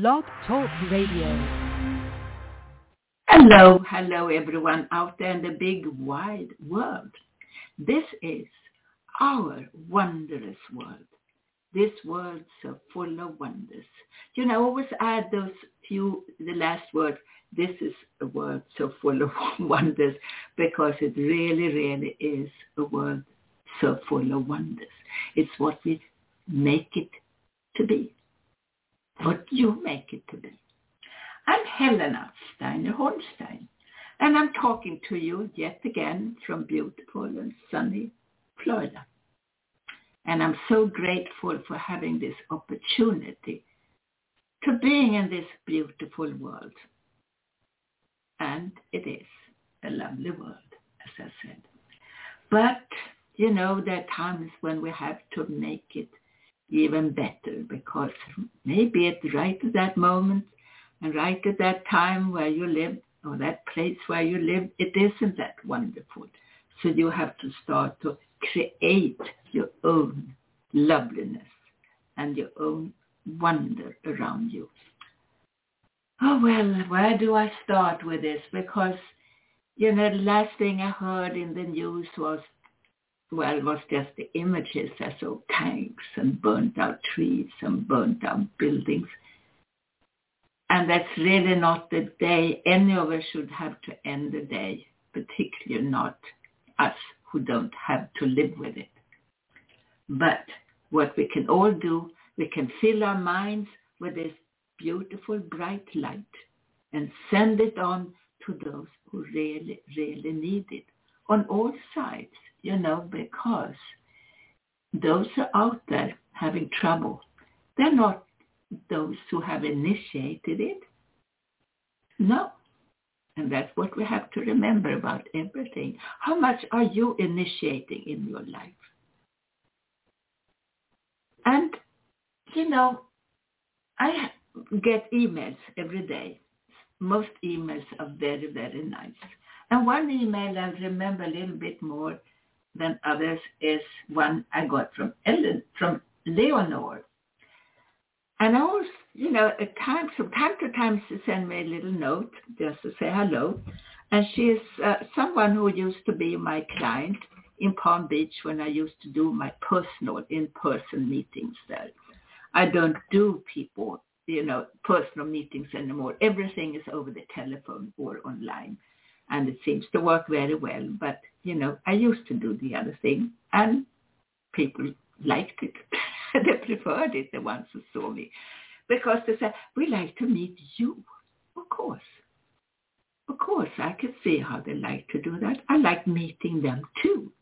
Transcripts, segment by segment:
Blog Talk Radio. Hello, hello everyone out there in the big wide world. This is our wondrous world. This world so full of wonders. You know, always add those few, the last word, this is a world so full of wonders because it really, really is a world so full of wonders. It's what we make it to be. What you make it to be. I'm Helena Steiner Hornstein, and I'm talking to you yet again from beautiful and sunny Florida. And I'm so grateful for having this opportunity to being in this beautiful world. And it is a lovely world, as I said. But, you know, there are times when we have to make it even better because maybe at right at that moment and right at that time where you live or that place where you live, it isn't that wonderful. So you have to start to create your own loveliness and your own wonder around you. Oh, well, where do I start with this? Because, you know, the last thing I heard in the news was well, was just the images I saw tanks and burnt out trees and burnt out buildings. And that's really not the day any of us should have to end the day, particularly not us who don't have to live with it. But what we can all do, we can fill our minds with this beautiful bright light and send it on to those who really, really need it on all sides you know, because those are out there having trouble. They're not those who have initiated it. No. And that's what we have to remember about everything. How much are you initiating in your life? And, you know, I get emails every day. Most emails are very, very nice. And one email I remember a little bit more than others is one I got from Ellen, from Leonore. And I always, you know, at times, from time to time, she sent me a little note just to say hello. And she is uh, someone who used to be my client in Palm Beach when I used to do my personal in-person meetings there. I don't do people, you know, personal meetings anymore. Everything is over the telephone or online and it seems to work very well. But, you know, I used to do the other thing and people liked it. they preferred it, the ones who saw me. Because they said, we like to meet you. Of course. Of course, I can see how they like to do that. I like meeting them too.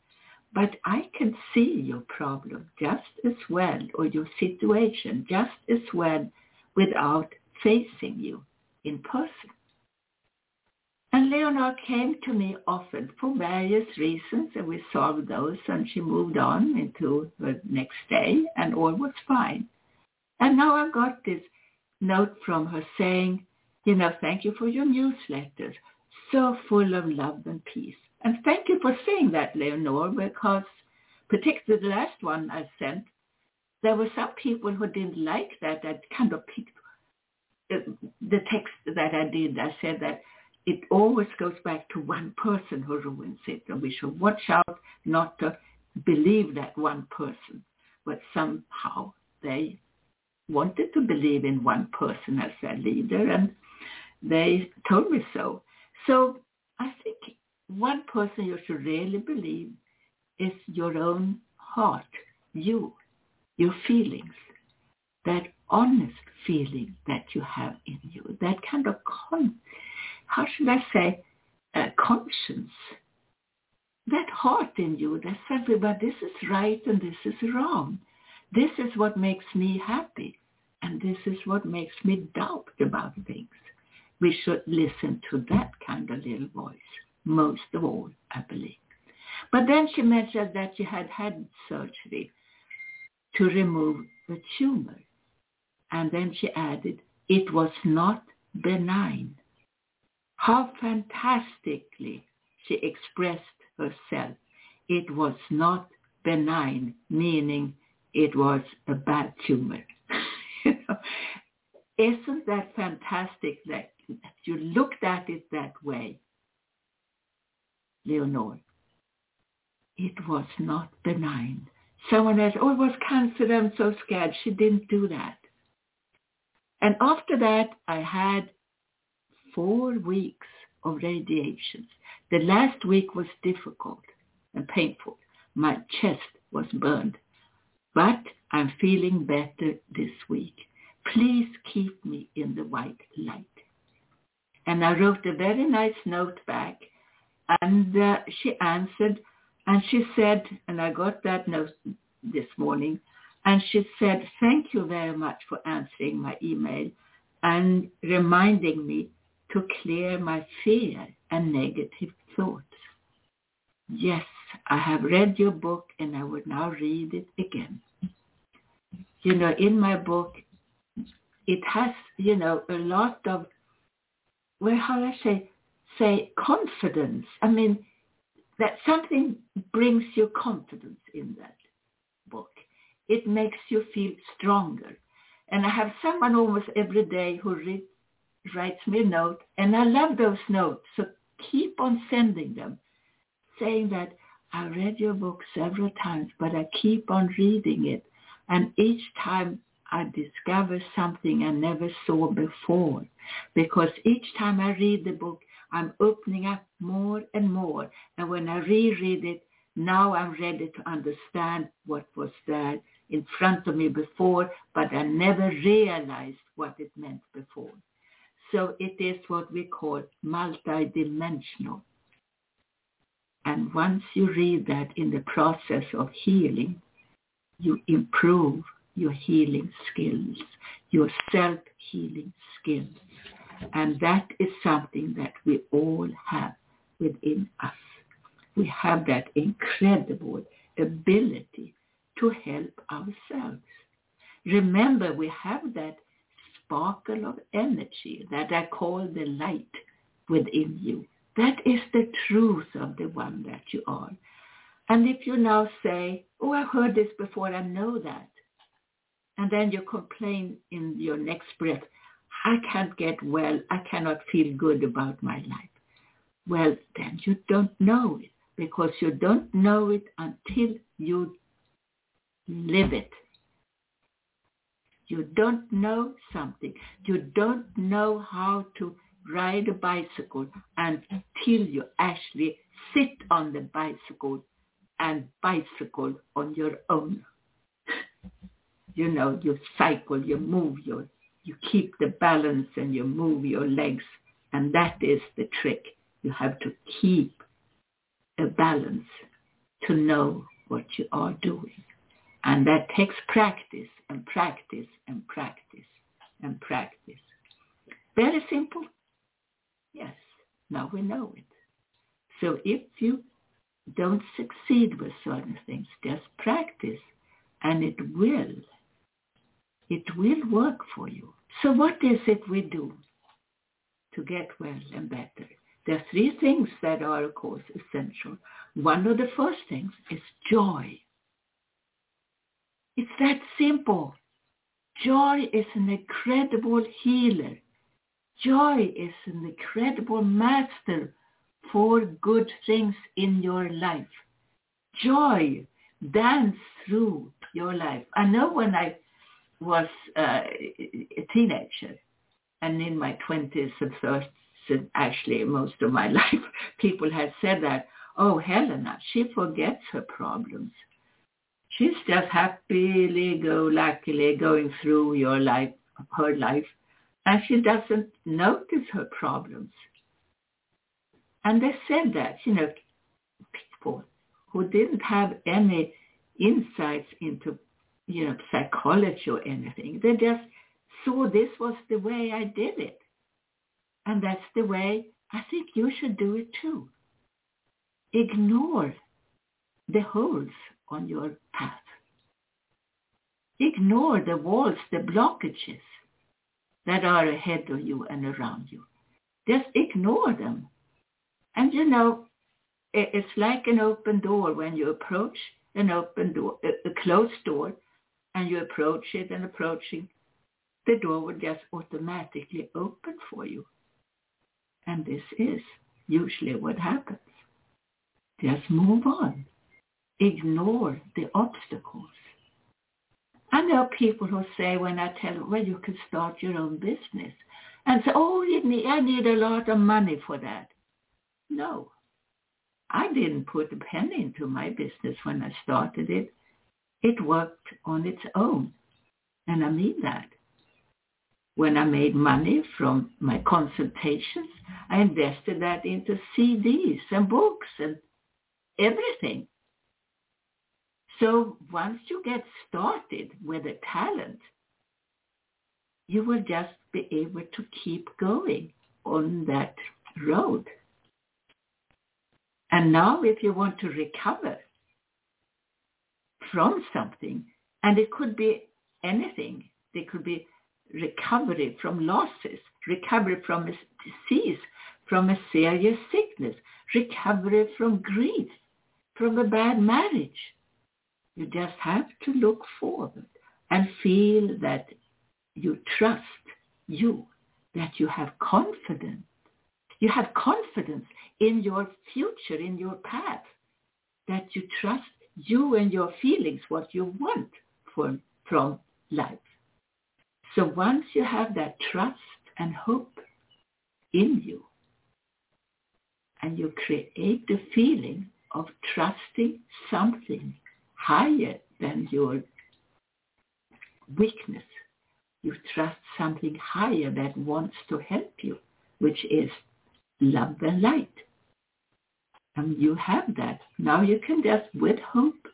But I can see your problem just as well or your situation just as well without facing you in person. And Leonore came to me often for various reasons, and we solved those, and she moved on into the next day, and all was fine. And now I got this note from her saying, you know, thank you for your newsletters, so full of love and peace. And thank you for saying that, Leonore, because particularly the last one I sent, there were some people who didn't like that. I kind of picked uh, the text that I did. I said that it always goes back to one person who ruins it. And we should watch out not to believe that one person, but somehow they wanted to believe in one person as their leader and they told me so. So I think one person you should really believe is your own heart, you, your feelings, that honest feeling that you have in you, that kind of con- how should I say, conscience. That heart in you that says, but this is right and this is wrong. This is what makes me happy. And this is what makes me doubt about things. We should listen to that kind of little voice, most of all, I believe. But then she mentioned that she had had surgery to remove the tumor. And then she added, it was not benign. How fantastically she expressed herself. It was not benign, meaning it was a bad tumor. Isn't that fantastic that you looked at it that way, Leonore? It was not benign. Someone else, oh, it was cancer, I'm so scared. She didn't do that. And after that, I had four weeks of radiations. The last week was difficult and painful. My chest was burned. But I'm feeling better this week. Please keep me in the white light. And I wrote a very nice note back and uh, she answered and she said, and I got that note this morning, and she said, thank you very much for answering my email and reminding me to clear my fear and negative thoughts. Yes, I have read your book and I will now read it again. You know, in my book, it has, you know, a lot of, well, how do I say, say confidence. I mean, that something brings you confidence in that book. It makes you feel stronger. And I have someone almost every day who read, writes me a note, and I love those notes. So keep on sending them, saying that I read your book several times, but I keep on reading it. And each time I discover something I never saw before. Because each time I read the book, I'm opening up more and more. And when I reread it, now I'm ready to understand what was there in front of me before, but I never realized what it meant before. So it is what we call multidimensional. And once you read that in the process of healing, you improve your healing skills, your self-healing skills. And that is something that we all have within us. We have that incredible ability to help ourselves. Remember, we have that sparkle of energy that I call the light within you. That is the truth of the one that you are. And if you now say, oh, I've heard this before, I know that. And then you complain in your next breath, I can't get well. I cannot feel good about my life. Well, then you don't know it because you don't know it until you live it. You don't know something. You don't know how to ride a bicycle until you actually sit on the bicycle and bicycle on your own. You know, you cycle, you move your you keep the balance and you move your legs. And that is the trick. You have to keep a balance to know what you are doing. And that takes practice and practice and practice and practice. Very simple. Yes, now we know it. So if you don't succeed with certain things, just practice and it will it will work for you. So what is it we do to get well and better? There are three things that are, of course, essential. One of the first things is joy. It's that simple. Joy is an incredible healer. Joy is an incredible master for good things in your life. Joy dance through your life. I know when I was uh, a teenager and in my 20s and 30s, actually most of my life, people had said that, oh, Helena, she forgets her problems. She's just happily go luckily going through your life, her life, and she doesn't notice her problems. And they said that, you know, people who didn't have any insights into you know, psychology or anything. They just saw this was the way I did it. And that's the way I think you should do it too. Ignore the holes on your path. Ignore the walls, the blockages that are ahead of you and around you. Just ignore them. And you know, it's like an open door when you approach an open door, a closed door, and you approach it and approaching, the door would just automatically open for you. And this is usually what happens. Just move on. Ignore the obstacles. I know people who say when I tell them, well, you can start your own business and say, oh, need, I need a lot of money for that. No, I didn't put a penny into my business when I started it. It worked on its own. And I mean that. When I made money from my consultations, I invested that into CDs and books and everything. So once you get started with a talent, you will just be able to keep going on that road. And now if you want to recover from something, and it could be anything, it could be recovery from losses, recovery from a disease, from a serious sickness, recovery from grief, from a bad marriage. You just have to look forward and feel that you trust you, that you have confidence. You have confidence in your future, in your path, that you trust you and your feelings, what you want for, from life. So once you have that trust and hope in you, and you create the feeling of trusting something higher than your weakness, you trust something higher that wants to help you, which is love and light. And you have that. Now you can just, with hope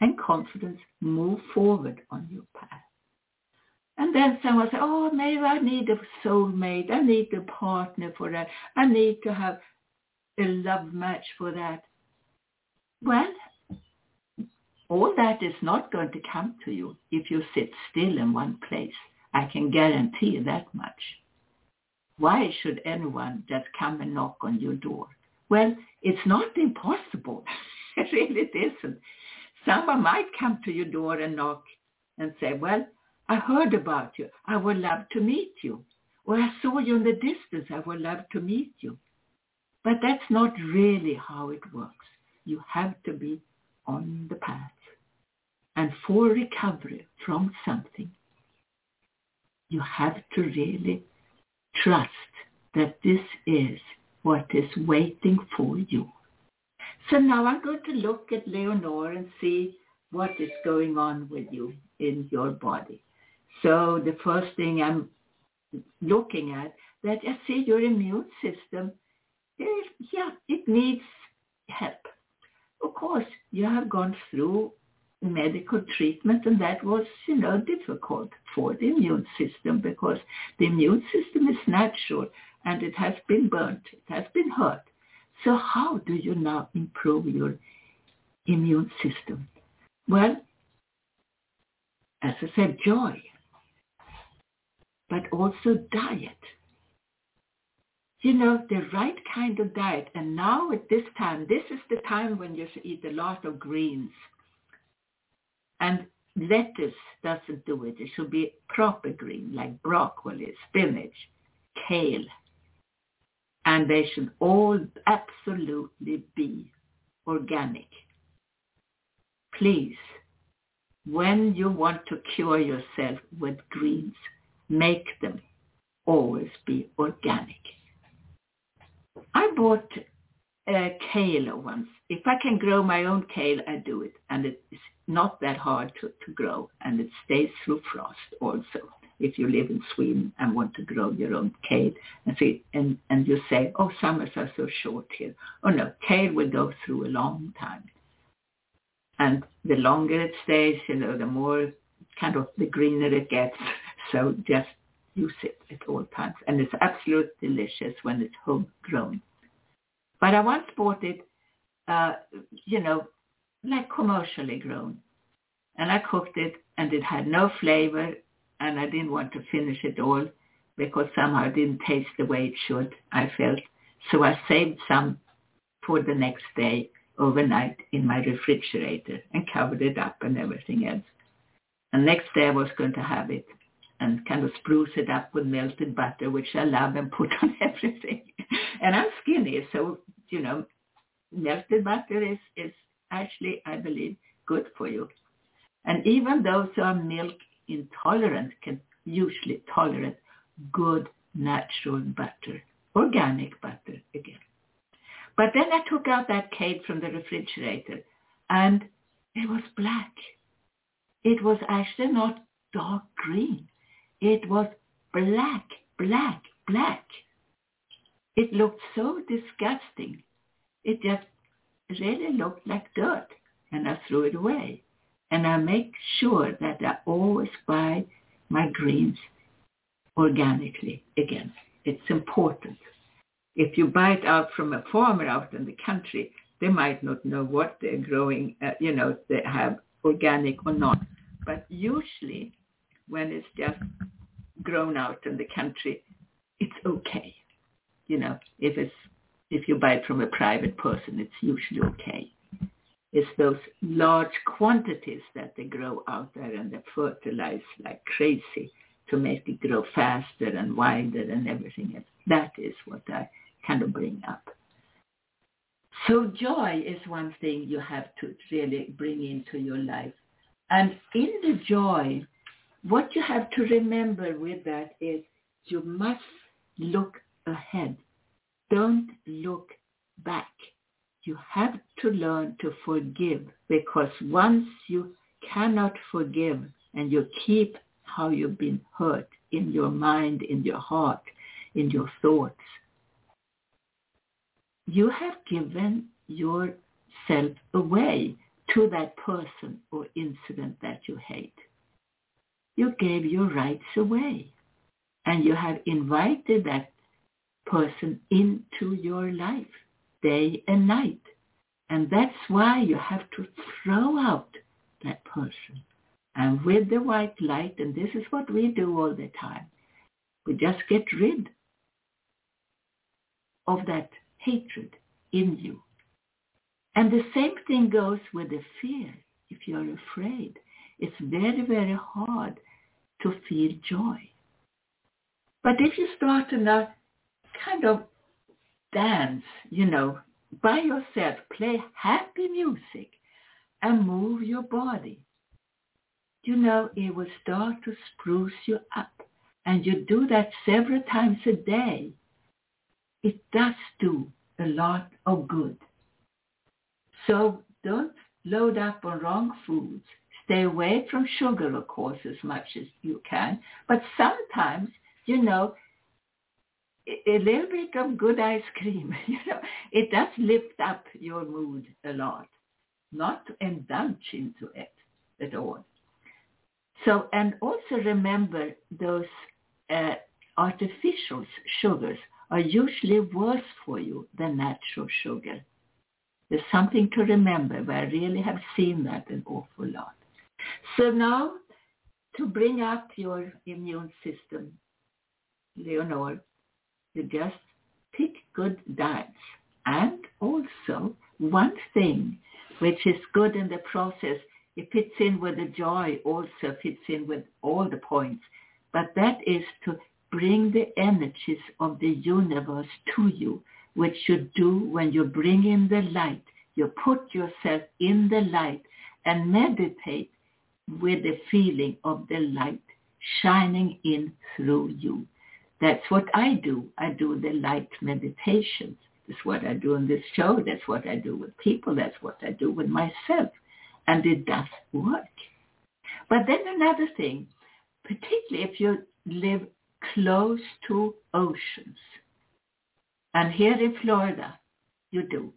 and confidence, move forward on your path. And then someone say, oh, maybe I need a soulmate. I need a partner for that. I need to have a love match for that. Well, all that is not going to come to you if you sit still in one place. I can guarantee that much. Why should anyone just come and knock on your door? Well, it's not impossible. it really isn't. Someone might come to your door and knock and say, well, I heard about you. I would love to meet you. Or I saw you in the distance. I would love to meet you. But that's not really how it works. You have to be on the path. And for recovery from something, you have to really trust that this is what is waiting for you. So now I'm going to look at Leonore and see what is going on with you in your body. So the first thing I'm looking at, that I see your immune system, it, yeah, it needs help. Of course, you have gone through medical treatment and that was, you know, difficult for the immune system because the immune system is natural and it has been burnt, it has been hurt. So how do you now improve your immune system? Well, as I said, joy but also diet. You know, the right kind of diet. And now at this time, this is the time when you should eat a lot of greens. And lettuce doesn't do it. It should be proper green, like broccoli, spinach, kale. And they should all absolutely be organic. Please, when you want to cure yourself with greens, make them always be organic. I bought a kale once. If I can grow my own kale, I do it. And it's not that hard to, to grow. And it stays through frost also. If you live in Sweden and want to grow your own kale and, see, and, and you say, oh, summers are so short here. Oh no, kale will go through a long time. And the longer it stays, you know, the more kind of the greener it gets. So just use it at all times. And it's absolutely delicious when it's homegrown. But I once bought it, uh, you know, like commercially grown. And I cooked it and it had no flavor and I didn't want to finish it all because somehow it didn't taste the way it should, I felt. So I saved some for the next day overnight in my refrigerator and covered it up and everything else. And next day I was going to have it and kind of spruce it up with melted butter, which I love and put on everything. and I'm skinny, so, you know, melted butter is, is actually, I believe, good for you. And even those who are milk intolerant can usually tolerate good natural butter, organic butter again. But then I took out that cake from the refrigerator and it was black. It was actually not dark green. It was black, black, black. It looked so disgusting. It just really looked like dirt and I threw it away. And I make sure that I always buy my greens organically again. It's important. If you buy it out from a farmer out in the country, they might not know what they're growing, uh, you know, they have organic or not. But usually when it's just grown out in the country, it's okay. You know, if it's if you buy it from a private person, it's usually okay. It's those large quantities that they grow out there and they fertilize like crazy to make it grow faster and wider and everything else. That is what I kind of bring up. So joy is one thing you have to really bring into your life. And in the joy, what you have to remember with that is you must look ahead. Don't look back. You have to learn to forgive because once you cannot forgive and you keep how you've been hurt in your mind, in your heart, in your thoughts, you have given yourself away to that person or incident that you hate. You gave your rights away and you have invited that person into your life day and night. And that's why you have to throw out that person. And with the white light, and this is what we do all the time, we just get rid of that hatred in you. And the same thing goes with the fear. If you're afraid, it's very, very hard to feel joy. But if you start in a kind of dance, you know, by yourself, play happy music and move your body, you know, it will start to spruce you up. And you do that several times a day. It does do a lot of good. So don't load up on wrong foods. Stay away from sugar, of course, as much as you can. But sometimes, you know, a little bit of good ice cream, you know, it does lift up your mood a lot. Not to indulge into it at all. So, and also remember those uh, artificial sugars are usually worse for you than natural sugar. There's something to remember, but I really have seen that an awful lot. So now, to bring up your immune system, Leonore, you just pick good diets. And also, one thing which is good in the process, it fits in with the joy, also fits in with all the points, but that is to bring the energies of the universe to you, which you do when you bring in the light. You put yourself in the light and meditate with the feeling of the light shining in through you. That's what I do. I do the light meditations. That's what I do on this show. That's what I do with people. That's what I do with myself. And it does work. But then another thing, particularly if you live close to oceans. And here in Florida, you do.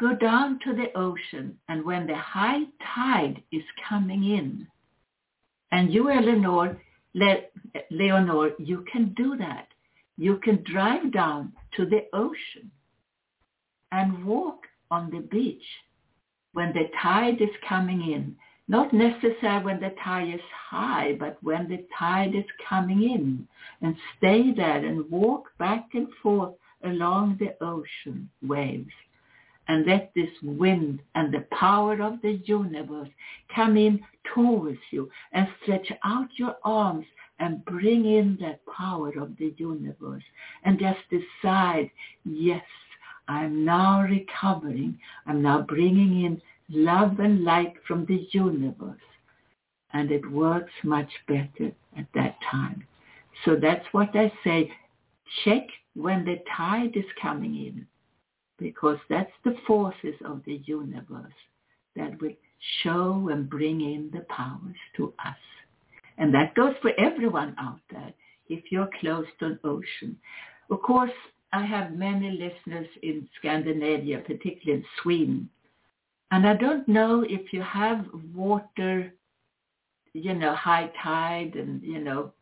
Go down to the ocean and when the high tide is coming in, and you, Eleanor, Le- Leonore, you can do that. You can drive down to the ocean and walk on the beach when the tide is coming in not necessarily when the tide is high, but when the tide is coming in and stay there and walk back and forth along the ocean waves and let this wind and the power of the universe come in towards you and stretch out your arms and bring in that power of the universe and just decide, yes, I'm now recovering. I'm now bringing in love and light from the universe. And it works much better at that time. So that's what I say. Check when the tide is coming in because that's the forces of the universe that will show and bring in the powers to us. And that goes for everyone out there if you're close to an ocean. Of course, I have many listeners in Scandinavia, particularly in Sweden. And I don't know if you have water, you know, high tide and, you know,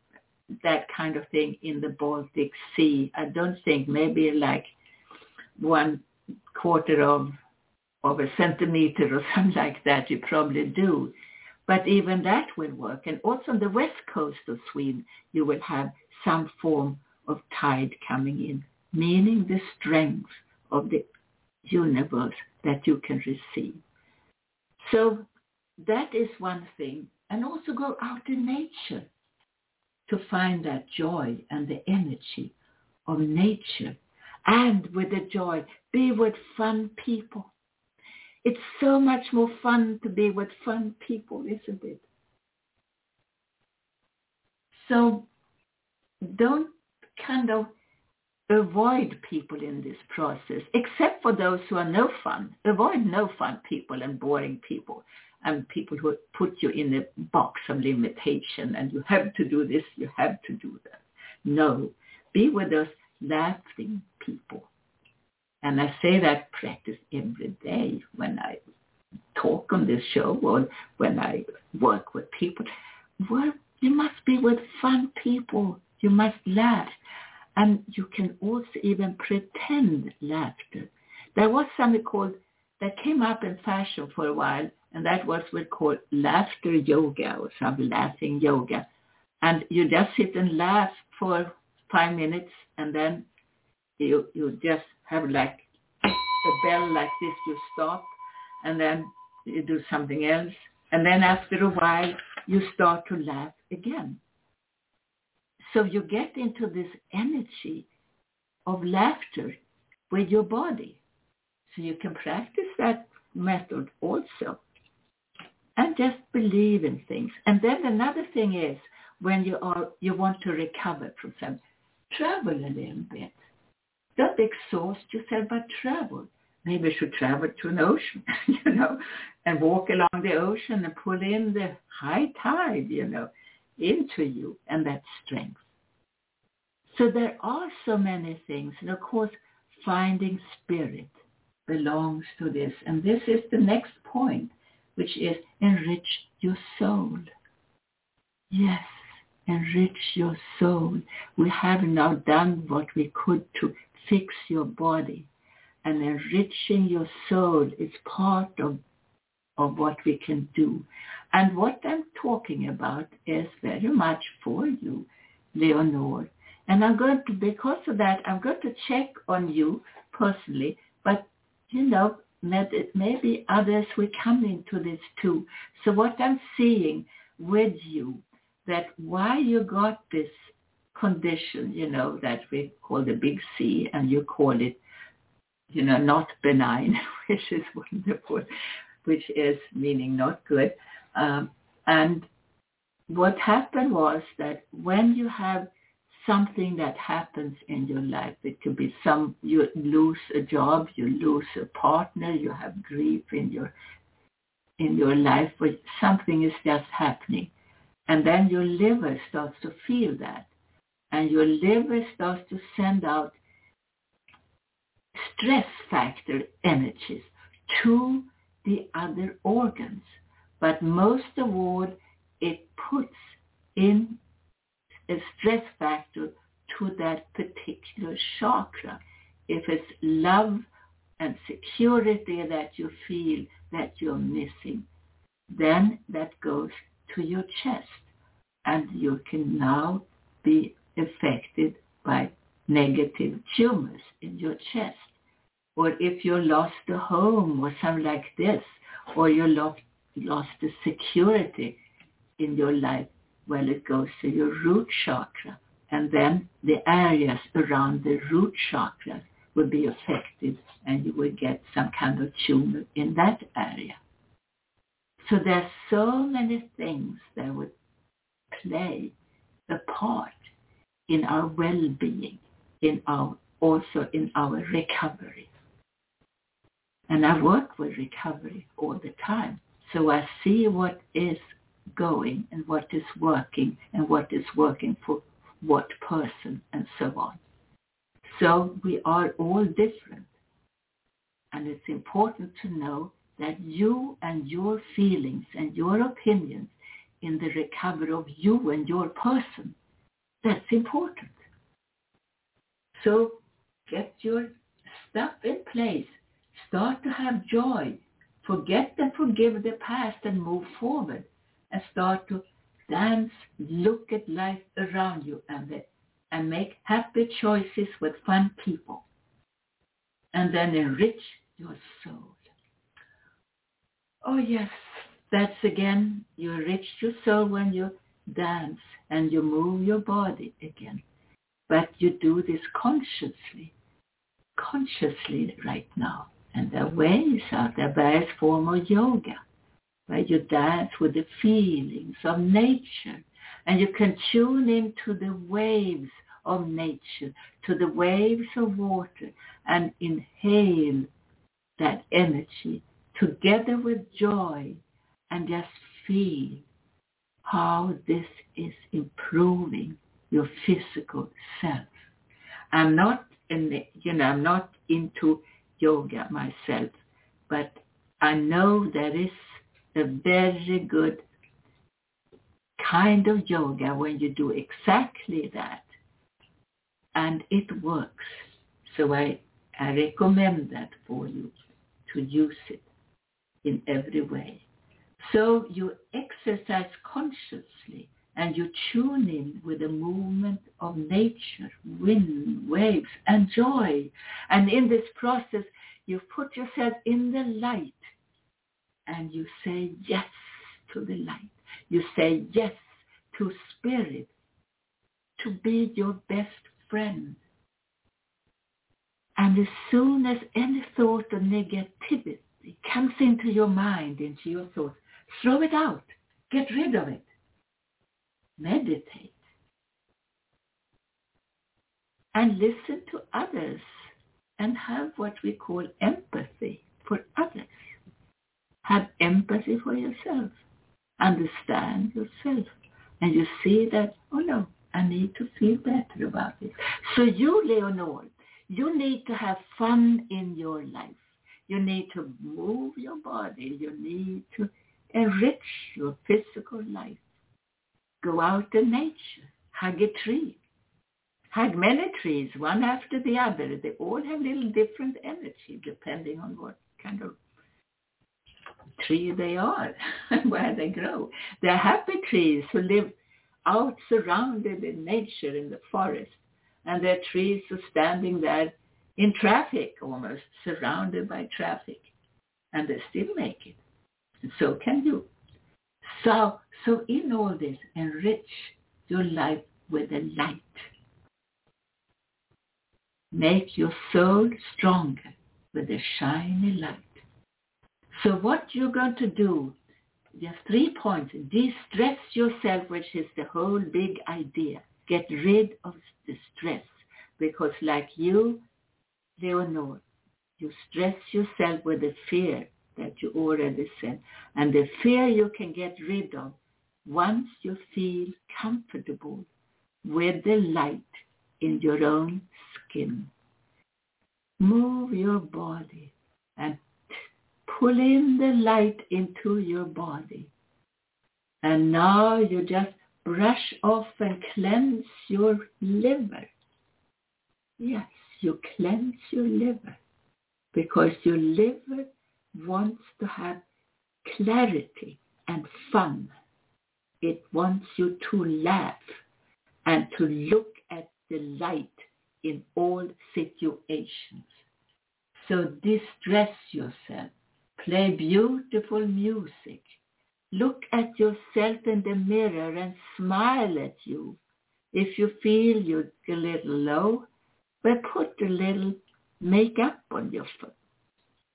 that kind of thing in the Baltic Sea. I don't think maybe like one quarter of of a centimeter or something like that, you probably do. But even that will work. And also on the west coast of Sweden, you will have some form of tide coming in, meaning the strength of the universe that you can receive. So that is one thing. And also go out in nature to find that joy and the energy of nature and with the joy. Be with fun people. It's so much more fun to be with fun people, isn't it? So don't kind of avoid people in this process, except for those who are no fun. Avoid no fun people and boring people and people who put you in a box of limitation and you have to do this, you have to do that. No, be with those laughing people. And I say that practice every day when I talk on this show or when I work with people. Well, you must be with fun people. You must laugh. And you can also even pretend laughter. There was something called, that came up in fashion for a while, and that was what called laughter yoga or some laughing yoga. And you just sit and laugh for five minutes and then you you just have like a bell like this, you stop and then you do something else. And then after a while you start to laugh again. So you get into this energy of laughter with your body. So you can practice that method also. And just believe in things. And then another thing is when you are you want to recover from something, travel a little bit. Don't exhaust yourself, by travel. Maybe you should travel to an ocean, you know, and walk along the ocean and pull in the high tide, you know, into you and that strength. So there are so many things. And of course, finding spirit belongs to this. And this is the next point, which is enrich your soul. Yes, enrich your soul. We have now done what we could to fix your body. And enriching your soul is part of, of what we can do. And what I'm talking about is very much for you, Leonore. And I'm going to, because of that, I'm going to check on you personally. But, you know, maybe others will come into this too. So what I'm seeing with you that why you got this condition, you know, that we call the big C and you call it, you know, not benign, which is wonderful, which is meaning not good. Um, and what happened was that when you have something that happens in your life, it could be some, you lose a job, you lose a partner, you have grief in your, in your life, but something is just happening and then your liver starts to feel that. And your liver starts to send out stress factor energies to the other organs. But most of all, it puts in a stress factor to that particular chakra. If it's love and security that you feel that you're missing, then that goes to your chest and you can now be affected by negative tumors in your chest or if you lost a home or something like this, or you lost, lost the security in your life, well, it goes to your root chakra. And then the areas around the root chakra will be affected and you will get some kind of tumor in that area. So there's so many things that would play a part in our well-being, in our also in our recovery. And I work with recovery all the time. So I see what is going and what is working and what is working for what person and so on. So we are all different. And it's important to know that you and your feelings and your opinions in the recovery of you and your person, that's important. So get your stuff in place. Start to have joy. Forget and forgive the past and move forward and start to dance, look at life around you and, the, and make happy choices with fun people. And then enrich your soul. Oh yes, that's again, you enrich your soul when you dance and you move your body again. But you do this consciously, consciously right now. And there are ways out there, various form of yoga, where you dance with the feelings of nature. And you can tune into the waves of nature, to the waves of water, and inhale that energy together with joy and just feel how this is improving your physical self. I'm not in you know, I'm not into yoga myself, but I know there is a very good kind of yoga when you do exactly that. And it works. So I, I recommend that for you to use it in every way. So you exercise consciously and you tune in with the movement of nature, wind, waves, and joy. And in this process, you put yourself in the light and you say yes to the light. You say yes to spirit, to be your best friend. And as soon as any thought of negativity comes into your mind, into your thoughts, throw it out. Get rid of it. Meditate. And listen to others and have what we call empathy for others. Have empathy for yourself. Understand yourself. And you see that, oh no, I need to feel better about it. So you, Leonore, you need to have fun in your life. You need to move your body. You need to enrich your physical life. Go out in nature. Hug a tree. Hug many trees, one after the other. They all have little different energy depending on what kind of tree they are and where they grow. They're happy trees who live out surrounded in nature in the forest. And they're trees are standing there in traffic almost, surrounded by traffic. And they still make it. So can you. So, so in all this, enrich your life with the light. Make your soul stronger with a shiny light. So what you're going to do, you have three points. De-stress yourself, which is the whole big idea. Get rid of the stress. Because like you, Leonore, you stress yourself with the fear that you already said. And the fear you can get rid of once you feel comfortable with the light in your own skin. Move your body and pull in the light into your body. And now you just brush off and cleanse your liver. Yes, you cleanse your liver because your liver wants to have clarity and fun. It wants you to laugh and to look at the light in all situations. So distress yourself. Play beautiful music. Look at yourself in the mirror and smile at you. If you feel you're a little low, well, put a little makeup on your face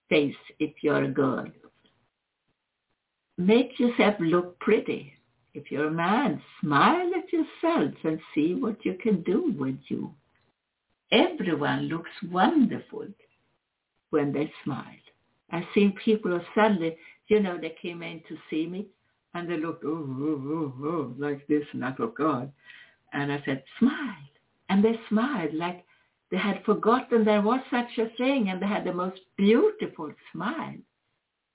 if you're a girl. Make yourself look pretty. If you're a man, smile at yourself and see what you can do with you. Everyone looks wonderful when they smile. I've seen people suddenly, you know, they came in to see me and they looked, oh, oh, oh, oh, like this. And I thought, God. And I said, smile. And they smiled like they had forgotten there was such a thing and they had the most beautiful smile.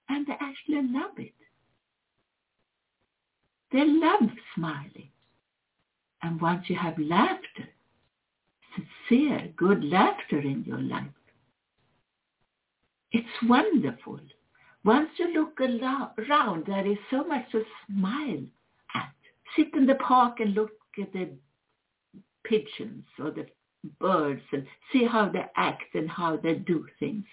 And they actually love it. They love smiling. And once you have laughter, sincere, good laughter in your life, it's wonderful. Once you look around, there is so much to smile at. Sit in the park and look at the pigeons or the birds and see how they act and how they do things.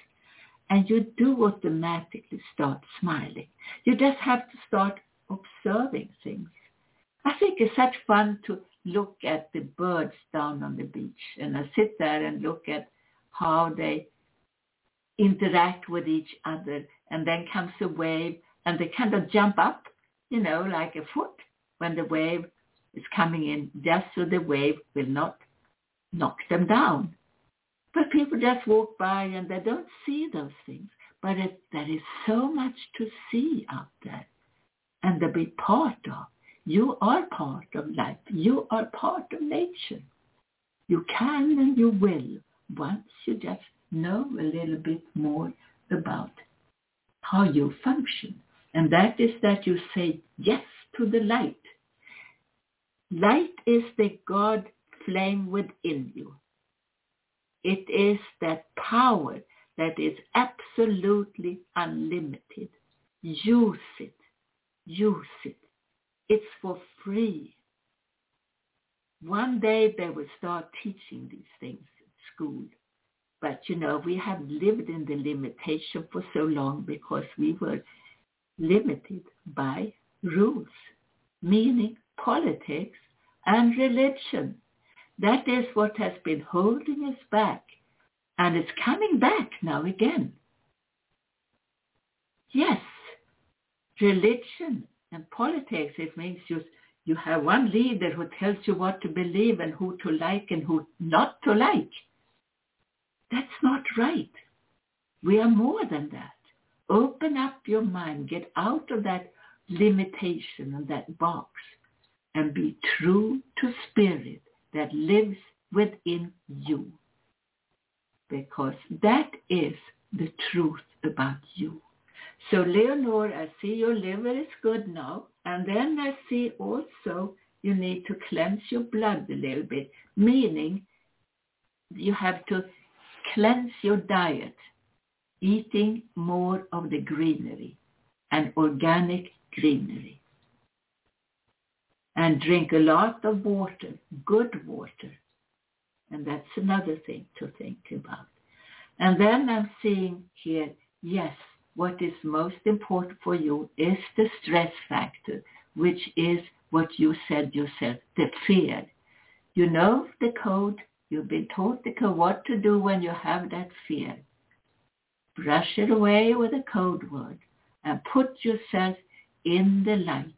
And you do automatically start smiling. You just have to start observing things. I think it's such fun to look at the birds down on the beach and I sit there and look at how they interact with each other and then comes a wave and they kind of jump up, you know, like a foot when the wave is coming in just so the wave will not knock them down. But people just walk by and they don't see those things. But it, there is so much to see out there and to be part of. You are part of life. You are part of nature. You can and you will once you just know a little bit more about how you function. And that is that you say yes to the light. Light is the God flame within you. It is that power that is absolutely unlimited. Use it. Use it. It's for free. One day they will start teaching these things at school. But you know, we have lived in the limitation for so long because we were limited by rules, meaning politics and religion. That is what has been holding us back. And it's coming back now again. Yes, religion and politics, it means you, you have one leader who tells you what to believe and who to like and who not to like. That's not right. We are more than that. Open up your mind. Get out of that limitation and that box and be true to spirit that lives within you. Because that is the truth about you. So Leonore, I see your liver is good now. And then I see also you need to cleanse your blood a little bit, meaning you have to cleanse your diet, eating more of the greenery and organic greenery. And drink a lot of water, good water. And that's another thing to think about. And then I'm seeing here, yes, what is most important for you is the stress factor, which is what you said yourself, the fear. You know the code You've been taught the code, what to do when you have that fear. Brush it away with a code word and put yourself in the light.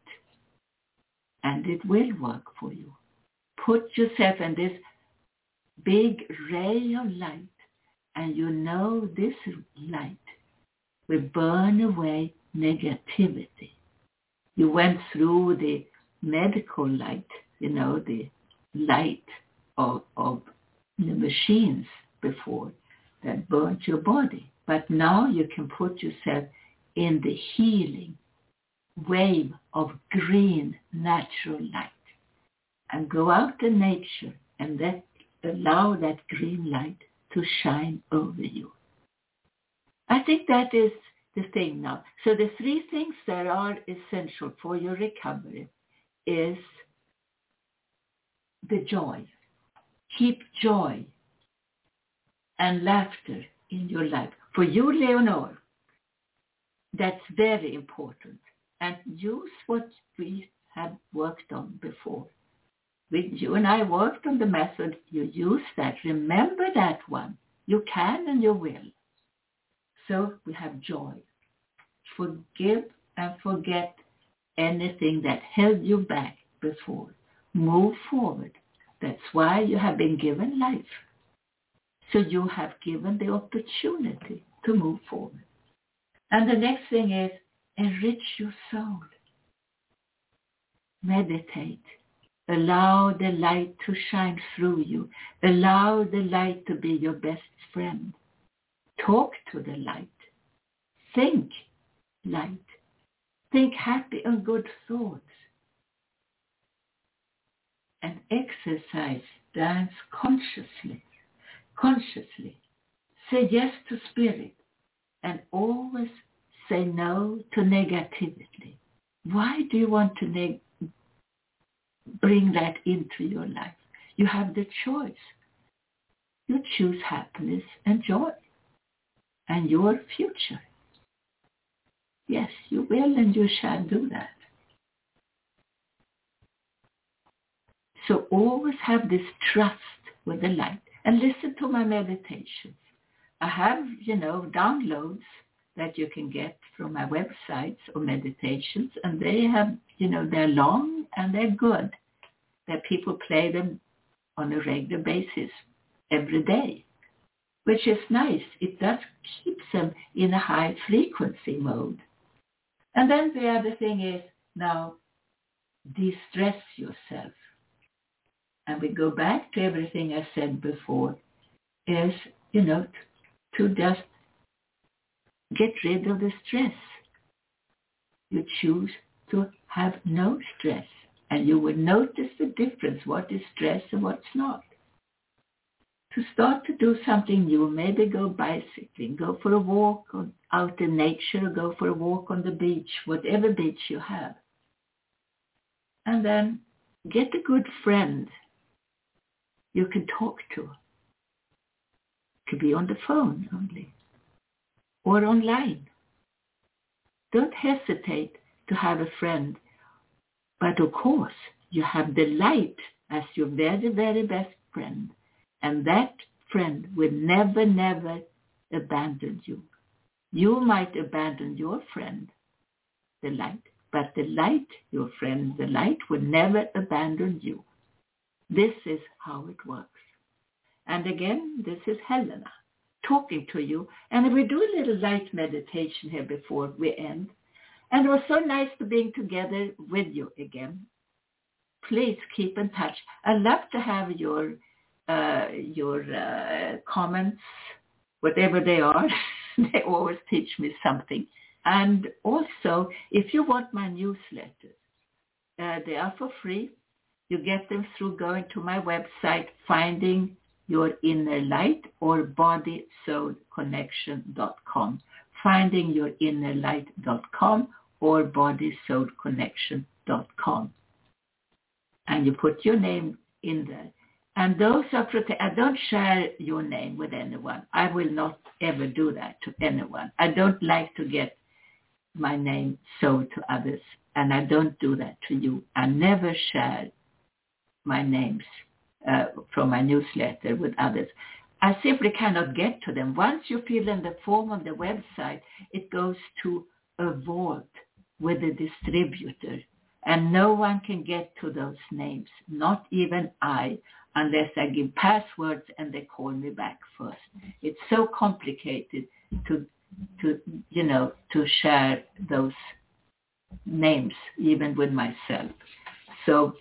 And it will work for you. Put yourself in this big ray of light and you know this light will burn away negativity. You went through the medical light, you know, the light of, of the machines before that burnt your body. But now you can put yourself in the healing wave of green natural light and go out in nature and let allow that green light to shine over you. I think that is the thing now. So the three things that are essential for your recovery is the joy, Keep joy and laughter in your life. For you, Leonore, that's very important. And use what we have worked on before. We, you and I worked on the method. You use that. Remember that one. You can and you will. So we have joy. Forgive and forget anything that held you back before. Move forward. That's why you have been given life. So you have given the opportunity to move forward. And the next thing is enrich your soul. Meditate. Allow the light to shine through you. Allow the light to be your best friend. Talk to the light. Think light. Think happy and good thoughts. And exercise dance consciously. Consciously. Say yes to spirit and always say no to negativity. Why do you want to neg- bring that into your life? You have the choice. You choose happiness and joy and your future. Yes, you will and you shall do that. So always have this trust with the light and listen to my meditations. I have, you know, downloads that you can get from my websites or meditations and they have, you know, they're long and they're good. That people play them on a regular basis every day, which is nice. It does keep them in a high frequency mode. And then the other thing is now de-stress yourself. And we go back to everything I said before is, you know, to just get rid of the stress. You choose to have no stress and you will notice the difference, what is stress and what's not. To start to do something new, maybe go bicycling, go for a walk out in nature, go for a walk on the beach, whatever beach you have. And then get a good friend you can talk to. It could be on the phone only or online. Don't hesitate to have a friend. But of course, you have the light as your very, very best friend. And that friend will never, never abandon you. You might abandon your friend, the light, but the light, your friend, the light will never abandon you. This is how it works. And again, this is Helena talking to you. And we do a little light meditation here before we end. And it was so nice to being together with you again. Please keep in touch. I'd love to have your uh, your uh, comments, whatever they are. they always teach me something. And also, if you want my newsletters, uh, they are for free. You get them through going to my website, finding your inner light or bodysoulconnection.com. Finding your inner light.com or bodysoulconnection.com. And you put your name in there. And those are protected. I don't share your name with anyone. I will not ever do that to anyone. I don't like to get my name sold to others. And I don't do that to you. I never share my names uh, from my newsletter with others. I simply cannot get to them. Once you fill in the form on the website, it goes to a vault with the distributor. And no one can get to those names, not even I, unless I give passwords and they call me back first. It's so complicated to, to you know, to share those names, even with myself. So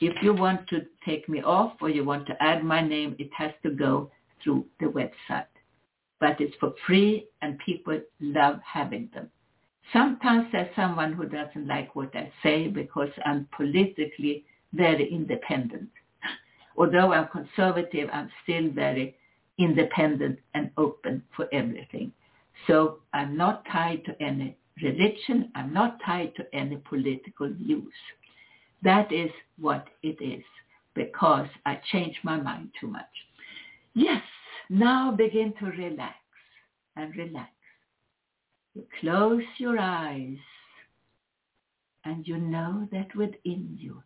if you want to take me off or you want to add my name, it has to go through the website. But it's for free and people love having them. Sometimes there's someone who doesn't like what I say because I'm politically very independent. Although I'm conservative, I'm still very independent and open for everything. So I'm not tied to any religion. I'm not tied to any political views. That is what it is because I changed my mind too much. Yes, now begin to relax. and relax. You close your eyes and you know that within you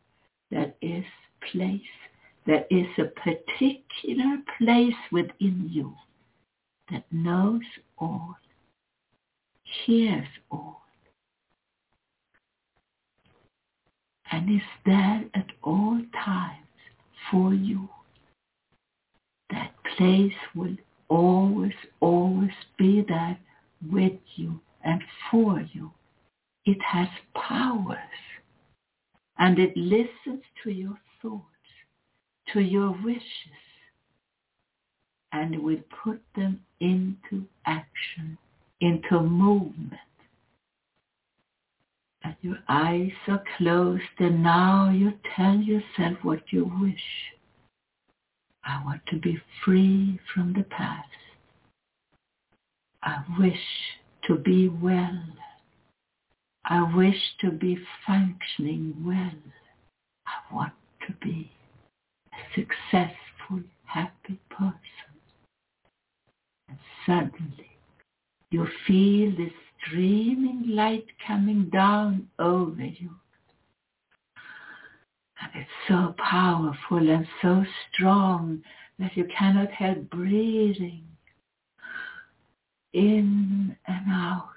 there is place, there is a particular place within you that knows all, hears all, and is there at all times for you. That place will always, always be there with you and for you. It has powers and it listens to your thoughts, to your wishes, and will put them into action, into movement. And your eyes are closed and now you tell yourself what you wish. I want to be free from the past. I wish to be well. I wish to be functioning well. I want to be a successful, happy person. And suddenly you feel this streaming light coming down over you. And it's so powerful and so strong that you cannot help breathing in and out.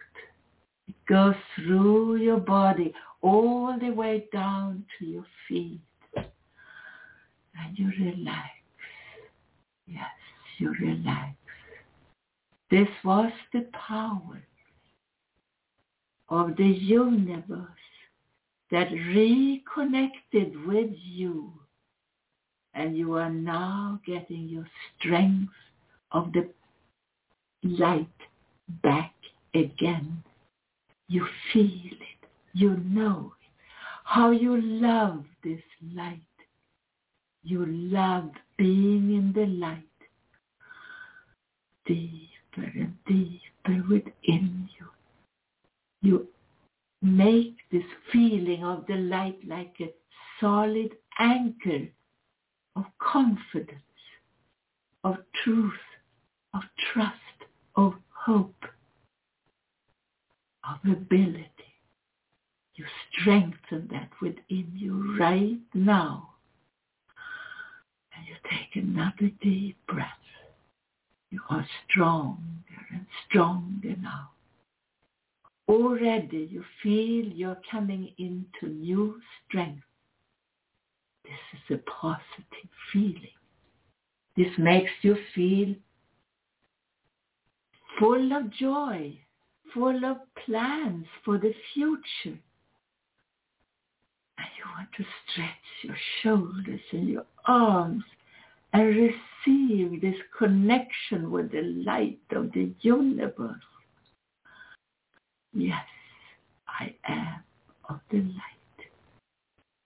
It goes through your body all the way down to your feet. And you relax. Yes, you relax. This was the power of the universe that reconnected with you and you are now getting your strength of the light back again. You feel it. You know it. How you love this light. You love being in the light. Deeper and deeper within you. You make this feeling of the light like a solid anchor of confidence, of truth, of trust, of hope, of ability. You strengthen that within you right now. And you take another deep breath. You are stronger and stronger now. Already you feel you're coming into new strength. This is a positive feeling. This makes you feel full of joy, full of plans for the future. And you want to stretch your shoulders and your arms and receive this connection with the light of the universe. Yes, I am of the light.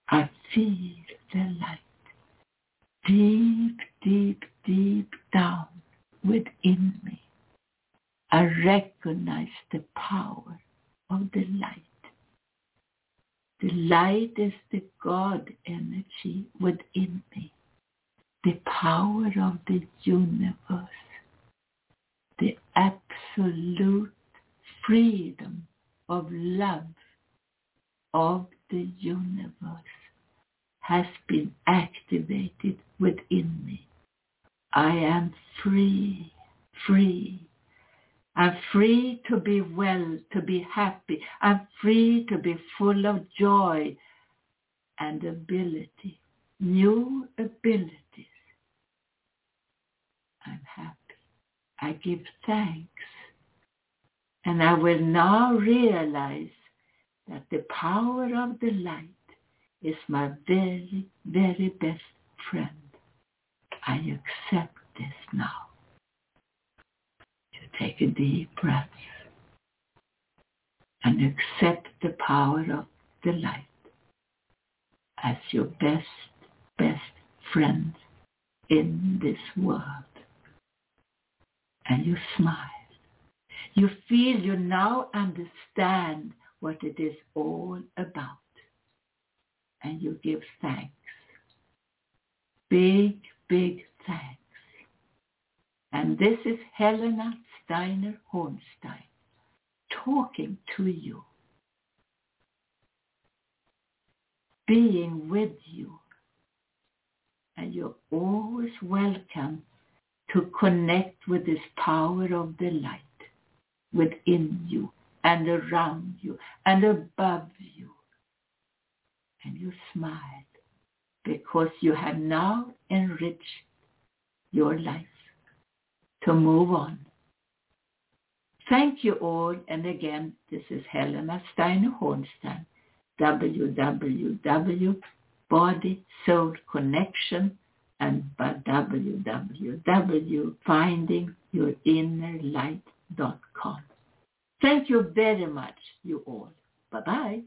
I feel the light deep, deep, deep down within me. I recognize the power of the light. The light is the God energy within me, the power of the universe, the absolute freedom of love of the universe has been activated within me. I am free, free. I'm free to be well, to be happy. I'm free to be full of joy and ability, new abilities. I'm happy. I give thanks. And I will now realize that the power of the light is my very, very best friend. I accept this now. You take a deep breath and accept the power of the light as your best, best friend in this world. And you smile. You feel you now understand what it is all about and you give thanks. Big, big thanks. And this is Helena Steiner Hornstein talking to you, being with you. And you're always welcome to connect with this power of the light within you and around you and above you. And you smile because you have now enriched your life to move on. Thank you all. And again, this is Helena Steiner Hornstein, Connection and www.findingyourinnerlight.com. Thank you very much, you all. Bye-bye.